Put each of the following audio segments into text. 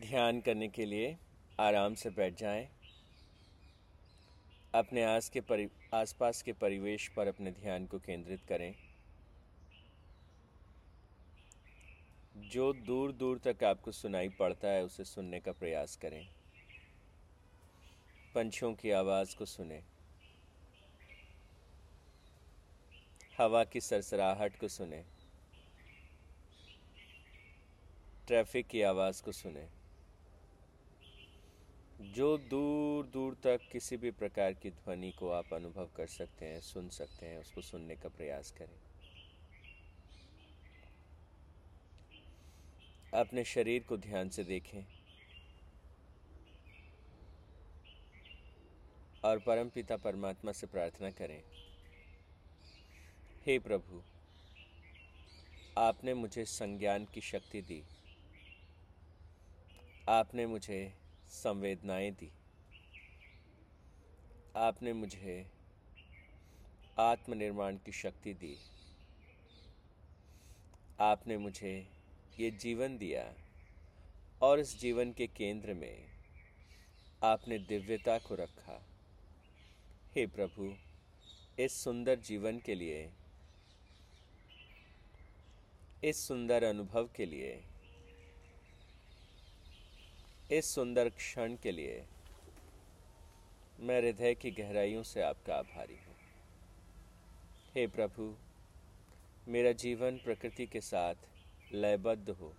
ध्यान करने के लिए आराम से बैठ जाएँ। अपने आस के परि, आसपास के परिवेश पर अपने ध्यान को केंद्रित करें। जो दूर दूर तक आपको सुनाई पड़ता है, उसे सुनने का प्रयास करें। पंछियों की आवाज़ को सुने। हवा की सरसराहट को सुने। ट्रैफ़िक की आवाज़ को सुने। जो दूर दूर तक किसी भी प्रकार की ध्वनि को आप अनुभव कर सकते हैं, सुन सकते हैं, उसको सुनने का प्रयास करें। अपने शरीर को ध्यान से देखें और परमपिता परमात्मा से प्रार्थना करें, हे प्रभु, आपने मुझे संज्ञान की शक्ति दी। आपने मुझे संवेदनाएँ दी। आपने मुझे आत्मनिर्माण की शक्ति दी। आपने मुझे ये जीवन दिया और इस जीवन के केंद्र में आपने दिव्यता को रखा। हे प्रभु, इस सुंदर जीवन के लिए, इस सुंदर अनुभव के लिए इस सुंदर क्षण के लिए मैं हृदय की गहराइयों से आपका आभारी हूँ। हे प्रभु, मेरा जीवन प्रकृति के साथ लयबद्ध हो।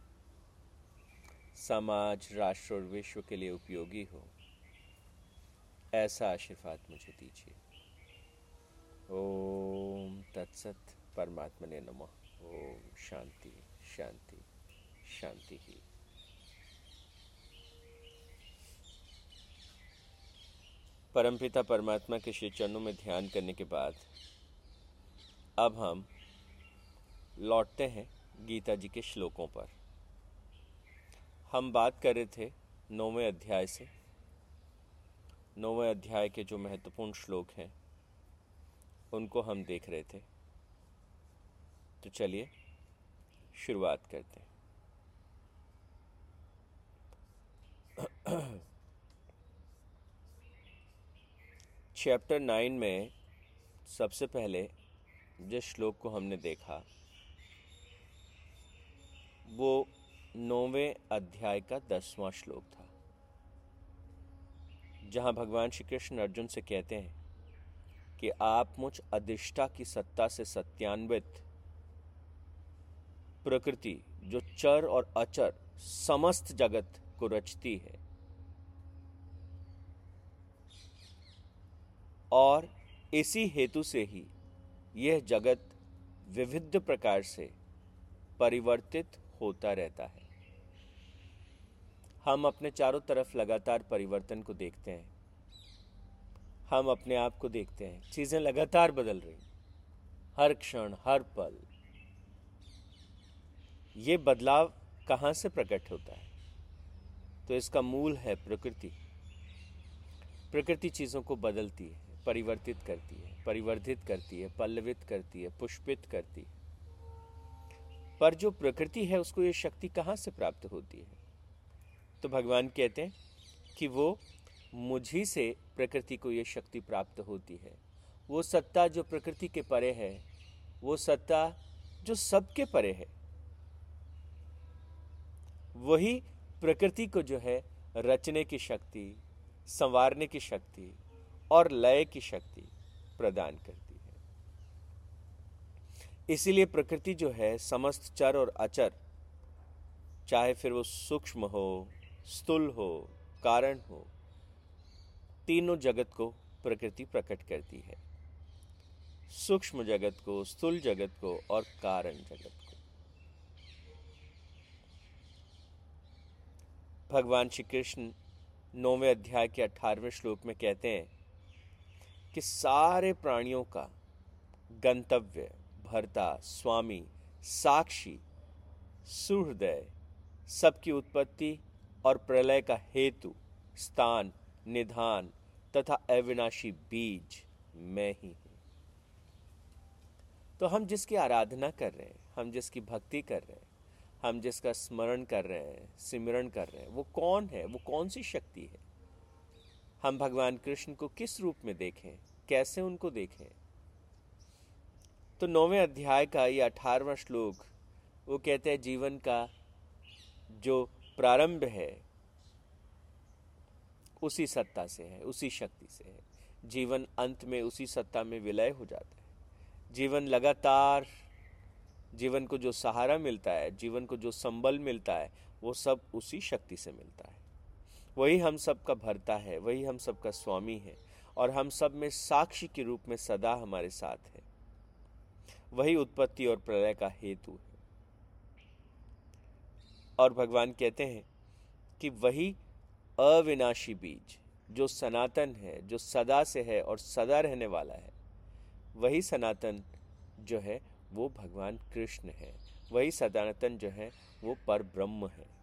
समाज, राष्ट्र और विश्व के लिए उपयोगी हो। ऐसा आशीर्वाद मुझे दीजिए। ओम तत्सत परमात्मा ने नमः। ओम शांति शांति शांति ही। परमपिता परमात्मा के श्री चरणों में ध्यान करने के बाद, अब हम लौटते हैं गीता जी के श्लोकों पर। हम बात कर रहे थे नौवें अध्याय से। नौवें अध्याय के जो महत्वपूर्ण श्लोक हैं, उनको हम देख रहे थे। तो चलिए, शुरुआत करते हैं। चैप्टर नाइन में सबसे पहले जिस श्लोक को हमने देखा, वो नौवें अध्याय का दसवां श्लोक था, जहाँ भगवान श्री कृष्ण अर्जुन से कहते हैं कि आप मुझ अधिष्ठा की सत्ता से सत्यान्वित प्रकृति, जो चर और अचर समस्त जगत को रचती है। और इसी हेतु से ही यह जगत विविध प्रकार से परिवर्तित होता रहता है। हम अपने चारों तरफ़ लगातार परिवर्तन को देखते हैं। हम अपने आप को देखते हैं। चीज़ें लगातार बदल रही हर क्षण, हर पल। ये बदलाव कहाँ से प्रकट होता है? तो इसका मूल है प्रकृति। प्रकृति चीज़ों को बदलती है। परिवर्तित करती है, परिवर्धित करती है, पल्लवित करती है, पुष्पित करती है। पर जो प्रकृति है, उसको ये शक्ति कहाँ से प्राप्त होती है? तो भगवान कहते हैं कि वो मुझी से प्रकृति को ये शक्ति प्राप्त होती है। वो सत्ता जो प्रकृति के परे है, वो सत्ता जो सबके परे है, वही प्रकृति को जो है रचने की शक्ति, संवारने की शक्ति और लय की शक्ति प्रदान करती है। इसीलिए प्रकृति जो है, समस्त चर और अचर, चाहे फिर वो सूक्ष्म हो, स्थूल हो, कारण हो, तीनों जगत को प्रकृति प्रकट करती है। सूक्ष्म जगत को, स्थूल जगत को और कारण जगत को। भगवान श्री कृष्ण नौवें अध्याय के अठारहवें श्लोक में कहते हैं कि सारे प्राणियों का गंतव्य, भरता, स्वामी, साक्षी, सुहृदय, सबकी उत्पत्ति और प्रलय का हेतु, स्थान, निधान तथा अविनाशी बीज मैं ही हूँ। तो हम जिसकी आराधना कर रहे हैं, हम जिसकी भक्ति कर रहे हैं, हम जिसका स्मरण कर रहे हैं सिमरण कर रहे हैं, वो कौन है? वो कौन सी शक्ति है? हम भगवान कृष्ण को किस रूप में देखें? कैसे उनको देखें? तो नौवें अध्याय का ये अठारवा श्लोक, वो कहते हैं जीवन का जो प्रारंभ है, उसी सत्ता से है, उसी शक्ति से है। जीवन अंत में उसी सत्ता में विलय हो जाता है। जीवन लगातार, जीवन को जो सहारा मिलता है, जीवन को जो संबल मिलता है, वो सब उसी शक्ति से मिलता है। वही हम सब का भरता है, वही हम सब का स्वामी है, और हम सब में साक्षी के रूप में सदा हमारे साथ है। वही उत्पत्ति और प्रलय का हेतु है। और भगवान कहते हैं कि वही अविनाशी बीज, जो सनातन है, जो सदा से है और सदा रहने वाला है, वही सनातन जो है, वो भगवान कृष्ण है। वही सनातन जो है, वो पर ब्रह्म है।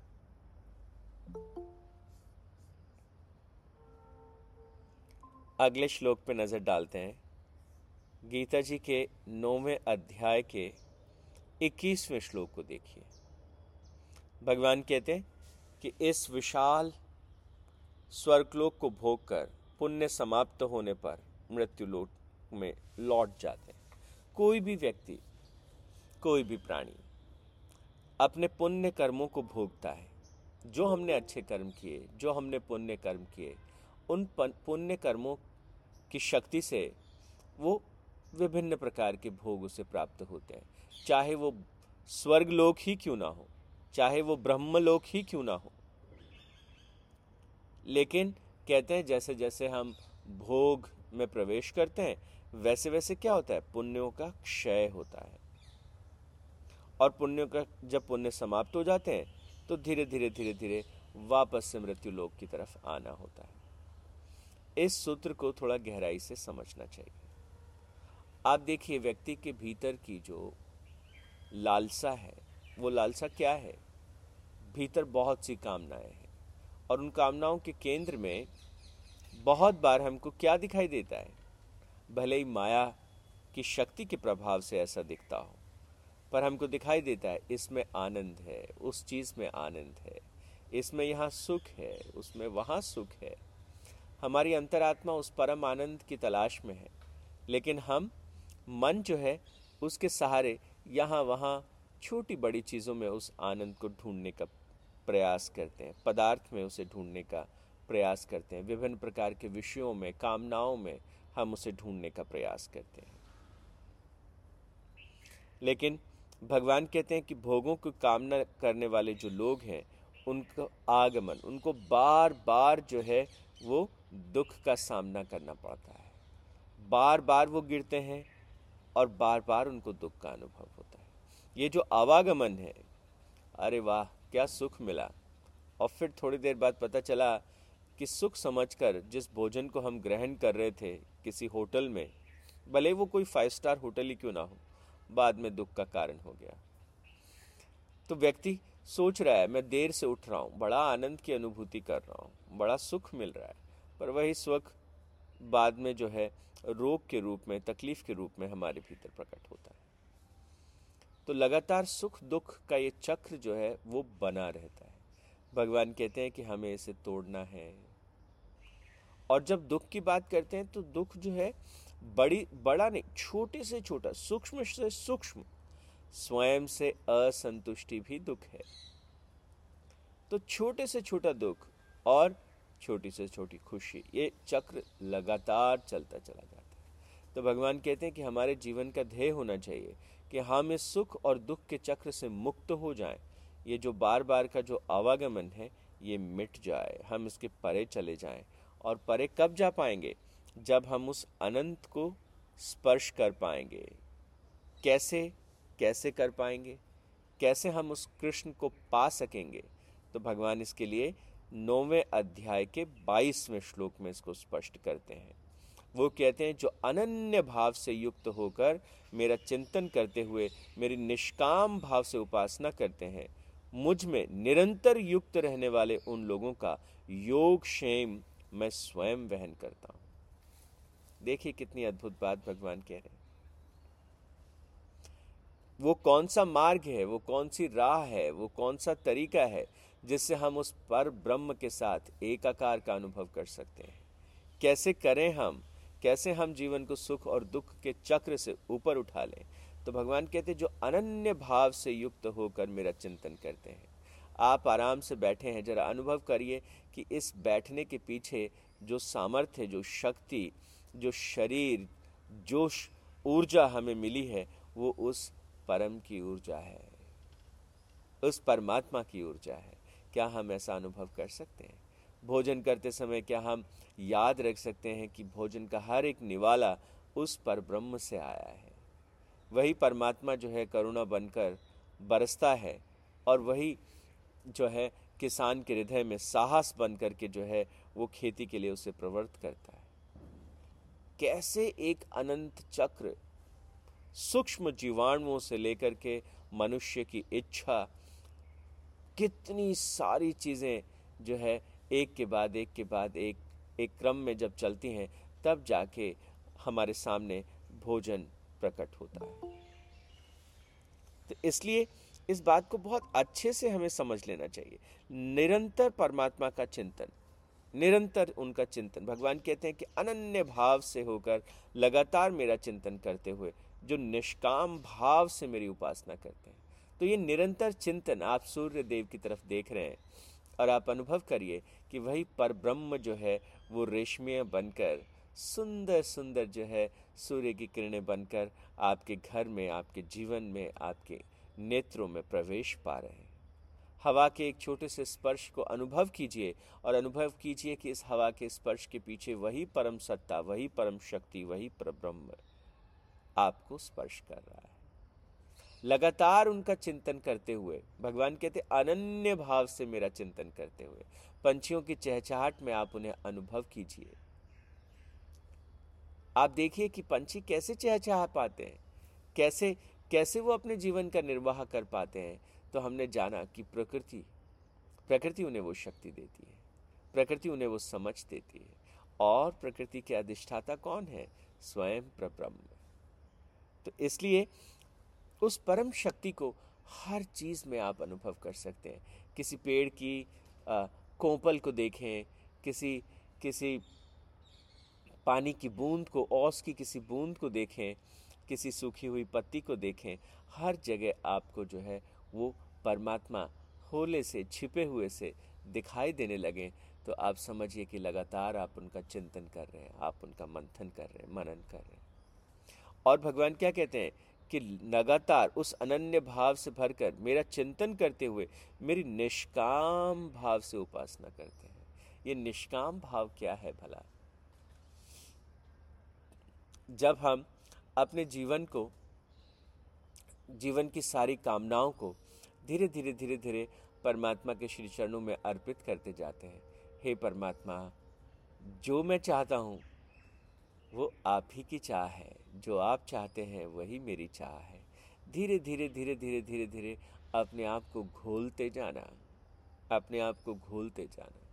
अगले श्लोक पे नज़र डालते हैं। गीता जी के नौवें अध्याय के इक्कीसवें श्लोक को देखिए। भगवान कहते हैं कि इस विशाल स्वर्गलोक को भोग कर पुण्य समाप्त होने पर मृत्यु लोक में लौट जाते हैं। कोई भी व्यक्ति, कोई भी प्राणी अपने पुण्य कर्मों को भोगता है। जो हमने अच्छे कर्म किए, जो हमने पुण्य कर्म किए उन पुण्य कर्मों की शक्ति से वो विभिन्न प्रकार के भोग उसे प्राप्त होते हैं। चाहे वो स्वर्गलोक ही क्यों ना हो, चाहे वो ब्रह्म लोक ही क्यों ना हो। लेकिन कहते हैं जैसे जैसे हम भोग में प्रवेश करते हैं वैसे वैसे क्या होता है? पुण्यों का क्षय होता है। और पुण्यों का, जब पुण्य समाप्त हो जाते हैं तो धीरे धीरे धीरे धीरे वापस से मृत्यु लोक की तरफ़ आना होता है। इस सूत्र को थोड़ा गहराई से समझना चाहिए। आप देखिए, व्यक्ति के भीतर की जो लालसा है, वो लालसा क्या है? भीतर बहुत सी कामनाएँ हैं और उन कामनाओं के केंद्र में बहुत बार हमको क्या दिखाई देता है? भले ही माया की शक्ति के प्रभाव से ऐसा दिखता हो, पर हमको दिखाई देता है, इसमें आनंद है, उस चीज़ में आनंद है, इसमें यहाँ सुख है, उसमें वहाँ सुख है। हमारी अंतरात्मा उस परम आनंद की तलाश में है। लेकिन हम, मन जो है, उसके सहारे यहाँ वहाँ छोटी बड़ी चीज़ों में उस आनंद को ढूँढने का प्रयास करते हैं, पदार्थ में उसे ढूँढने का प्रयास करते हैं, विभिन्न प्रकार के विषयों में, कामनाओं में हम उसे ढूँढने का प्रयास करते हैं। लेकिन भगवान कहते हैं कि भोगों की कामना करने वाले जो लोग हैं, उनको आगमन, उनको बार बार जो है वो दुख का सामना करना पड़ता है। बार बार वो गिरते हैं और बार बार उनको दुख का अनुभव होता है। ये जो आवागमन है, अरे वाह, क्या सुख मिला। और फिर थोड़ी देर बाद पता चला कि सुख समझकर जिस भोजन को हम ग्रहण कर रहे थे किसी होटल में, भले वो कोई फाइव स्टार होटल ही क्यों ना हो, बाद में दुख का कारण हो गया। तो व्यक्ति सोच रहा है, मैं देर से उठ रहा हूँ, बड़ा आनंद की अनुभूति कर रहा हूँ, बड़ा सुख मिल रहा है। पर वही सुख बाद में जो है, रोग के रूप में, तकलीफ़ के रूप में हमारे भीतर प्रकट होता है। तो लगातार सुख दुख का ये चक्र जो है, वो बना रहता है। भगवान कहते हैं कि हमें इसे तोड़ना है। और जब दुख की बात करते हैं तो दुख जो है, बड़ी, बड़ा नहीं, छोटे से छोटा, सूक्ष्म से सूक्ष्म, स्वयं से असंतुष्टि भी दुख है। तो छोटे से छोटा दुख और छोटी से छोटी खुशी, ये चक्र लगातार चलता चला जाता है। तो भगवान कहते हैं कि हमारे जीवन का ध्येय होना चाहिए कि हम इस सुख और दुख के चक्र से मुक्त हो जाएँ। ये जो बार बार का जो आवागमन है, ये मिट जाए, हम इसके परे चले जाएँ। और परे कब जा पाएँगे? जब हम उस अनंत को स्पर्श कर पाएँगे। कैसे? कैसे कर पाएँगे? कैसे हम उस कृष्ण को पा सकेंगे? तो भगवान इसके लिए नौवें अध्याय के बाईसवें श्लोक में इसको स्पष्ट करते हैं। वो कहते हैं, जो अनन्य भाव से युक्त होकर मेरा चिंतन करते हुए, मेरी निष्काम भाव से उपासना करते हैं, मुझमें निरंतर युक्त रहने वाले उन लोगों का योग क्षेम मैं स्वयं वहन करता हूँ। देखिए कितनी अद्भुत बात भगवान कह रहे हैं। वो कौन सा मार्ग है? वो कौन सी राह है? वो कौन सा तरीका है? जिससे हम उस पर ब्रह्म के साथ एकाकार का अनुभव कर सकते हैं। कैसे करें हम? कैसे हम जीवन को सुख और दुख के चक्र से ऊपर उठा लें? तो भगवान कहते जो अनन्य भाव से युक्त होकर मेरा चिंतन करते हैं। आप आराम से बैठे हैं, जरा अनुभव करिए कि इस बैठने के पीछे जो सामर्थ्य, जो शक्ति, जो शरीर, जोश, ऊर्जा हमें मिली है, वो उस परम की ऊर्जा है। उस परमात्मा की ऊर्जा है। क्या हम ऐसा अनुभव कर सकते हैं? भोजन करते समय क्या हम याद रख सकते हैं कि भोजन का हर एक निवाला उस पर ब्रह्म से आया है? वही परमात्मा जो है करुणा बनकर बरसता है और वही जो है किसान के हृदय में साहस बन करके जो है वो खेती के लिए उसे प्रवृत्त करता है। कैसे एक अनंत चक्र सूक्ष्म जीवाणुओं से लेकर के मनुष्य की इच्छा कितनी सारी चीज़ें जो है एक के बाद, एक के बाद, एक एक क्रम में जब चलती हैं, तब जाके हमारे सामने भोजन प्रकट होता है। तो इसलिए इस बात को बहुत अच्छे से हमें समझ लेना चाहिए। निरंतर परमात्मा का चिंतन, निरंतर उनका चिंतन। भगवान कहते हैं कि अनन्य भाव से होकर लगातार मेरा चिंतन करते हुए, जो निष्काम भाव से मेरी उपासना करते हैं। तो ये निरंतर चिंतन आप सूर्य देव की तरफ़ देख रहे हैं और आप अनुभव करिए कि वही पर ब्रह्म जो है, वो रेशमिया बनकर सुंदर सुंदर जो है, सूर्य की किरणें बनकर आपके घर में, आपके जीवन में, आपके नेत्रों में प्रवेश पा रहे हैं। हवा के एक छोटे से स्पर्श को अनुभव कीजिए और अनुभव कीजिए कि इस हवा के स्पर्श के पीछे वही परम सत्ता, वही परम शक्ति, वही परब्रह्म आपको स्पर्श कर रहा है। लगातार उनका चिंतन करते हुए, भगवान कहते, अनन्य भाव से मेरा चिंतन करते हुए, पंछियों की चहचहाट में आप उन्हें अनुभव कीजिए। आप देखिए कि पंछी कैसे चहचहा पाते हैं, कैसे कैसे वो अपने जीवन का निर्वाह कर पाते हैं। तो हमने जाना कि प्रकृति प्रकृति उन्हें वो शक्ति देती है, प्रकृति उन्हें वो समझ देती है। और प्रकृति के अधिष्ठाता कौन है? स्वयं प्रब्रह्म। तो इसलिए उस परम शक्ति को हर चीज़ में आप अनुभव कर सकते हैं। किसी पेड़ की कोपल को देखें, किसी किसी पानी की बूंद को, औस की किसी बूंद को देखें, किसी सूखी हुई पत्ती को देखें, हर जगह आपको जो है वो परमात्मा होले से, छिपे हुए से दिखाई देने लगे। तो आप समझिए कि लगातार आप उनका चिंतन कर रहे हैं, आप उनका मंथन कर रहे हैं, मनन कर रहे हैं। और भगवान क्या कहते हैं? कि लगातार उस अनन्य भाव से भरकर मेरा चिंतन करते हुए मेरी निष्काम भाव से उपासना करते हैं। ये निष्काम भाव क्या है भला? जब हम अपने जीवन को, जीवन की सारी कामनाओं को धीरे धीरे धीरे धीरे परमात्मा के श्री चरणों में अर्पित करते जाते हैं, हे परमात्मा, जो मैं चाहता हूँ, वो आप ही की चाह है। जो आप चाहते हैं, वही मेरी चाह है। धीरे धीरे धीरे धीरे धीरे धीरे अपने आप को घोलते जाना, अपने आप को घोलते जाना।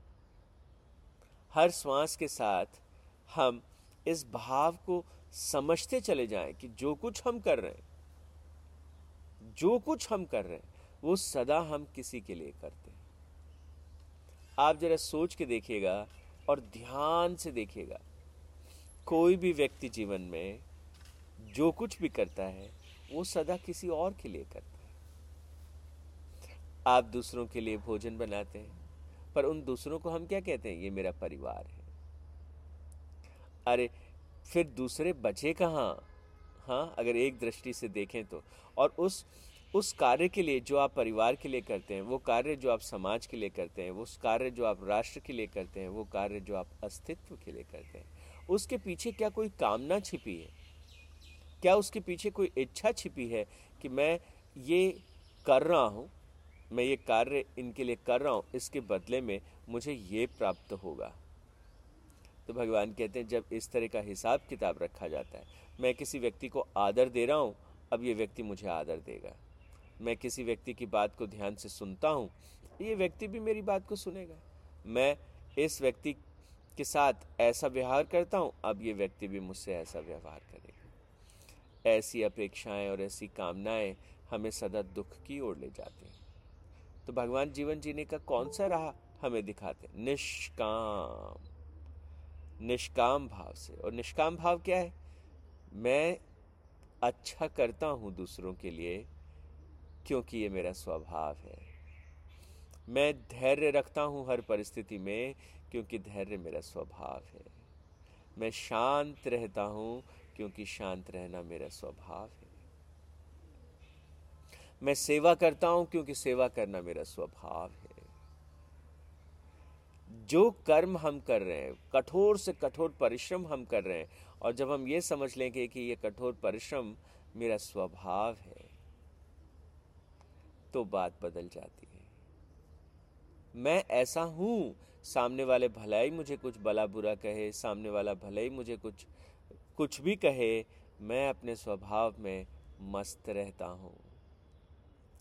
हर श्वास के साथ हम इस भाव को समझते चले जाएँ कि जो कुछ हम कर रहे हैं, जो कुछ हम कर रहे हैं, वो सदा हम किसी के लिए करते हैं। आप जरा सोच के देखिएगा और ध्यान से देखिएगा, कोई भी व्यक्ति जीवन में जो कुछ भी करता है, वो सदा किसी और के लिए करता है। आप दूसरों के लिए भोजन बनाते हैं, पर उन दूसरों को हम क्या कहते हैं? ये मेरा परिवार है। अरे, फिर दूसरे बचे कहाँ? हाँ अगर एक दृष्टि से देखें तो। और उस उस कार्य के लिए जो आप परिवार के लिए करते हैं, वो कार्य जो आप समाज के लिए करते हैं, वो कार्य जो आप राष्ट्र के लिए करते हैं, वो कार्य जो आप अस्तित्व के लिए करते हैं, उसके पीछे क्या कोई कामना छिपी है? क्या उसके पीछे कोई इच्छा छिपी है कि मैं ये कर रहा हूँ? मैं ये कार्य इनके लिए कर रहा हूँ, इसके बदले में मुझे ये प्राप्त होगा। तो भगवान कहते हैं, जब इस तरह का हिसाब किताब रखा जाता है, मैं किसी व्यक्ति को आदर दे रहा हूँ, अब ये व्यक्ति मुझे आदर देगा। मैं किसी व्यक्ति की बात को ध्यान से सुनता हूँ, ये व्यक्ति भी मेरी बात को सुनेगा। मैं इस व्यक्ति के साथ ऐसा व्यवहार करता हूँ, अब ये व्यक्ति भी मुझसे ऐसा व्यवहार करेगा। ऐसी अपेक्षाएँ और ऐसी कामनाएँ हमें सदा दुख की ओर ले जाते हैं। तो भगवान जीवन जीने का कौन सा राह हमें दिखाते हैं? निष्काम। निष्काम भाव से। और निष्काम भाव क्या है? मैं अच्छा करता हूँ दूसरों के लिए क्योंकि ये मेरा स्वभाव है। मैं धैर्य रखता हूँ हर परिस्थिति में क्योंकि धैर्य मेरा स्वभाव है। मैं शांत रहता हूँ क्योंकि शांत रहना मेरा स्वभाव है। मैं सेवा करता हूँ क्योंकि सेवा करना मेरा स्वभाव है। जो कर्म हम कर रहे हैं, कठोर से कठोर परिश्रम हम कर रहे हैं, और जब हम ये समझ लेंगे कि ये कठोर परिश्रम मेरा स्वभाव है तो बात बदल जाती है। मैं ऐसा हूँ, सामने वाले भलाई मुझे कुछ भला बुरा कहे, सामने वाला भलाई मुझे कुछ कुछ भी कहे, मैं अपने स्वभाव में मस्त रहता हूँ।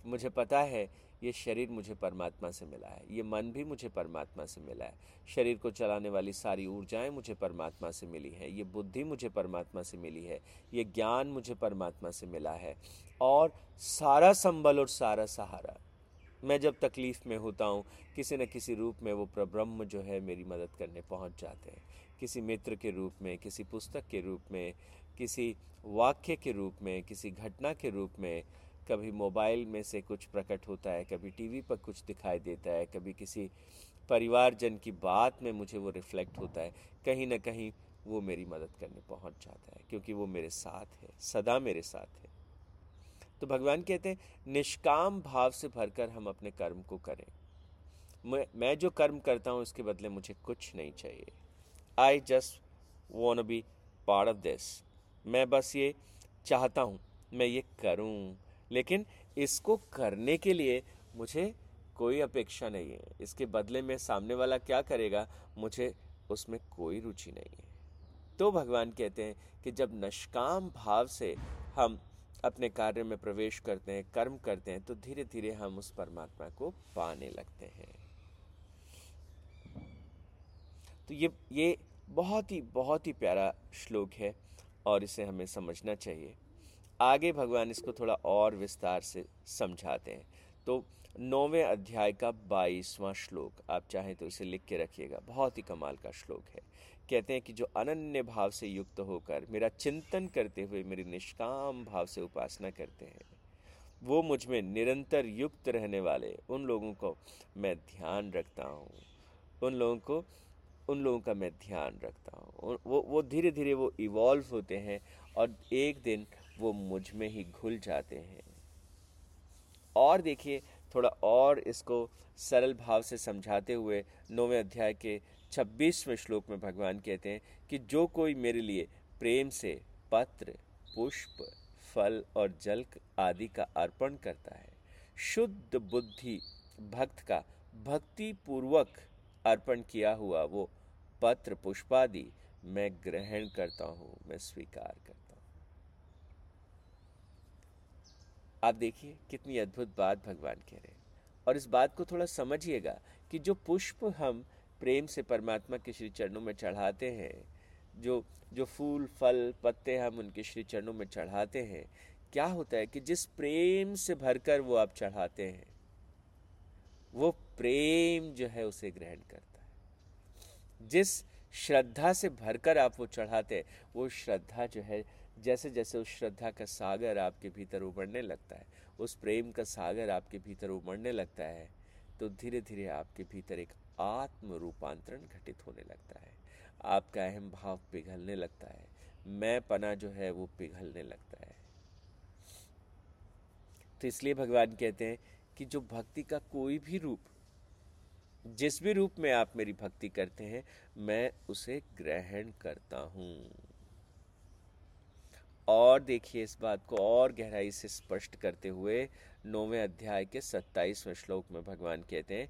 मुझे पता है, ये शरीर मुझे परमात्मा से मिला है। ये मन भी मुझे परमात्मा से मिला है। शरीर को चलाने वाली सारी ऊर्जाएँ मुझे परमात्मा से मिली हैं। ये बुद्धि मुझे परमात्मा से मिली है। ये ज्ञान मुझे परमात्मा से मिला है। और सारा संबल और सारा सहारा। मैं जब तकलीफ़ में होता हूँ, किसी न किसी रूप में वो प्रब्रह्म जो है मेरी मदद करने पहुँच जाते हैं। किसी मित्र के रूप में, किसी पुस्तक के रूप में, किसी वाक्य के रूप में, किसी घटना के रूप में, कभी मोबाइल में से कुछ प्रकट होता है, कभी टीवी पर कुछ दिखाई देता है, कभी किसी परिवारजन की बात में मुझे वो रिफ्लेक्ट होता है, कहीं ना कहीं वो मेरी मदद करने पहुँच जाता है, क्योंकि वो मेरे साथ है, सदा मेरे साथ है। तो भगवान कहते हैं, निष्काम भाव से भरकर हम अपने कर्म को करें। मैं मैं जो कर्म करता हूँ उसके बदले मुझे कुछ नहीं चाहिए। I just want be part of this मैं बस ये चाहता हूँ, मैं ये करूँ। लेकिन इसको करने के लिए मुझे कोई अपेक्षा नहीं है। इसके बदले में सामने वाला क्या करेगा, मुझे उसमें कोई रुचि नहीं है। तो भगवान कहते हैं कि जब नष्काम भाव से हम अपने कार्य में प्रवेश करते हैं, कर्म करते हैं तो धीरे धीरे हम उस परमात्मा को पाने लगते हैं। तो ये ये बहुत ही बहुत ही प्यारा श्लोक है और इसे हमें समझना चाहिए। आगे भगवान इसको थोड़ा और विस्तार से समझाते हैं। तो नौवें अध्याय का बाईसवां श्लोक, आप चाहें तो इसे लिख के रखिएगा। बहुत ही कमाल का श्लोक है। कहते हैं कि जो अनन्य भाव से युक्त होकर मेरा चिंतन करते हुए मेरी निष्काम भाव से उपासना करते हैं, वो मुझमें निरंतर युक्त रहने वाले, उन लोगों को मैं ध्यान रखता हूँ। उन लोगों को उन लोगों का मैं ध्यान रखता हूँ। वो वो धीरे धीरे वो इवॉल्व होते हैं और एक दिन वो मुझमें ही घुल जाते हैं। और देखिए, थोड़ा और इसको सरल भाव से समझाते हुए नौवें अध्याय के छब्बीसवें श्लोक में भगवान कहते हैं कि जो कोई मेरे लिए प्रेम से पत्र, पुष्प, फल और जल आदि का अर्पण करता है, शुद्ध बुद्धि भक्त का भक्ति पूर्वक अर्पण किया हुआ वो पत्र पुष्पादि मैं ग्रहण करता हूँ, मैं स्वीकार करता हूँ। आप देखिए, कितनी अद्भुत बात भगवान कह रहे हैं। और इस बात को थोड़ा समझिएगा कि जो पुष्प हम प्रेम से परमात्मा के श्री चरणों में चढ़ाते हैं, जो जो फूल, फल, पत्ते हम उनके श्री चरणों में चढ़ाते हैं, क्या होता है कि जिस प्रेम से भरकर वो आप चढ़ाते हैं, वो प्रेम जो है उसे ग्रहण करता है। जिस श्रद्धा से भरकर आप वो चढ़ाते हैं, वो श्रद्धा जो है जैसे जैसे उस श्रद्धा का सागर आपके भीतर उमड़ने लगता है, उस प्रेम का सागर आपके भीतर उमड़ने लगता है तो धीरे धीरे आपके भीतर एक आत्म रूपांतरण घटित होने लगता है। आपका अहम भाव पिघलने लगता है मैं पना जो है वो पिघलने लगता है। तो इसलिए भगवान कहते हैं कि जो भक्ति का कोई भी रूप जिस भी रूप में आप मेरी भक्ति करते हैं, मैं उसे ग्रहण करता हूँ। और देखिए इस बात को और गहराई से स्पष्ट करते हुए नौवें अध्याय के सत्ताईसवें श्लोक में भगवान कहते हैं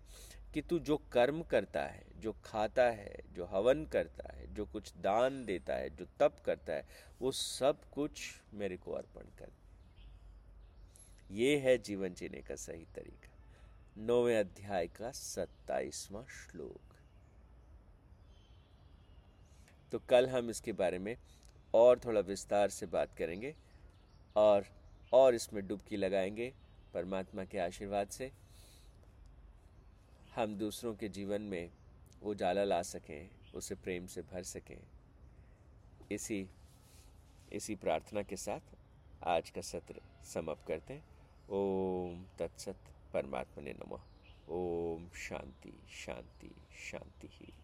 कि तू जो कर्म करता है, जो खाता है, जो हवन करता है, जो कुछ दान देता है, जो तप करता है, वो सब कुछ मेरे को अर्पण कर। ये है जीवन जीने का सही तरीका। नौवें अध्याय का सत्ताईसवां श्लोक। तो कल हम इसके बारे में और थोड़ा विस्तार से बात करेंगे और और इसमें डुबकी लगाएँगे परमात्मा के आशीर्वाद से। हम दूसरों के जीवन में उजाला ला सकें, उसे प्रेम से भर सकें। इसी इसी प्रार्थना के साथ आज का सत्र समाप्त करते हैं। ओम तत्सत। परमात्मा ने नमः। ओम शांति शांति शांति ही।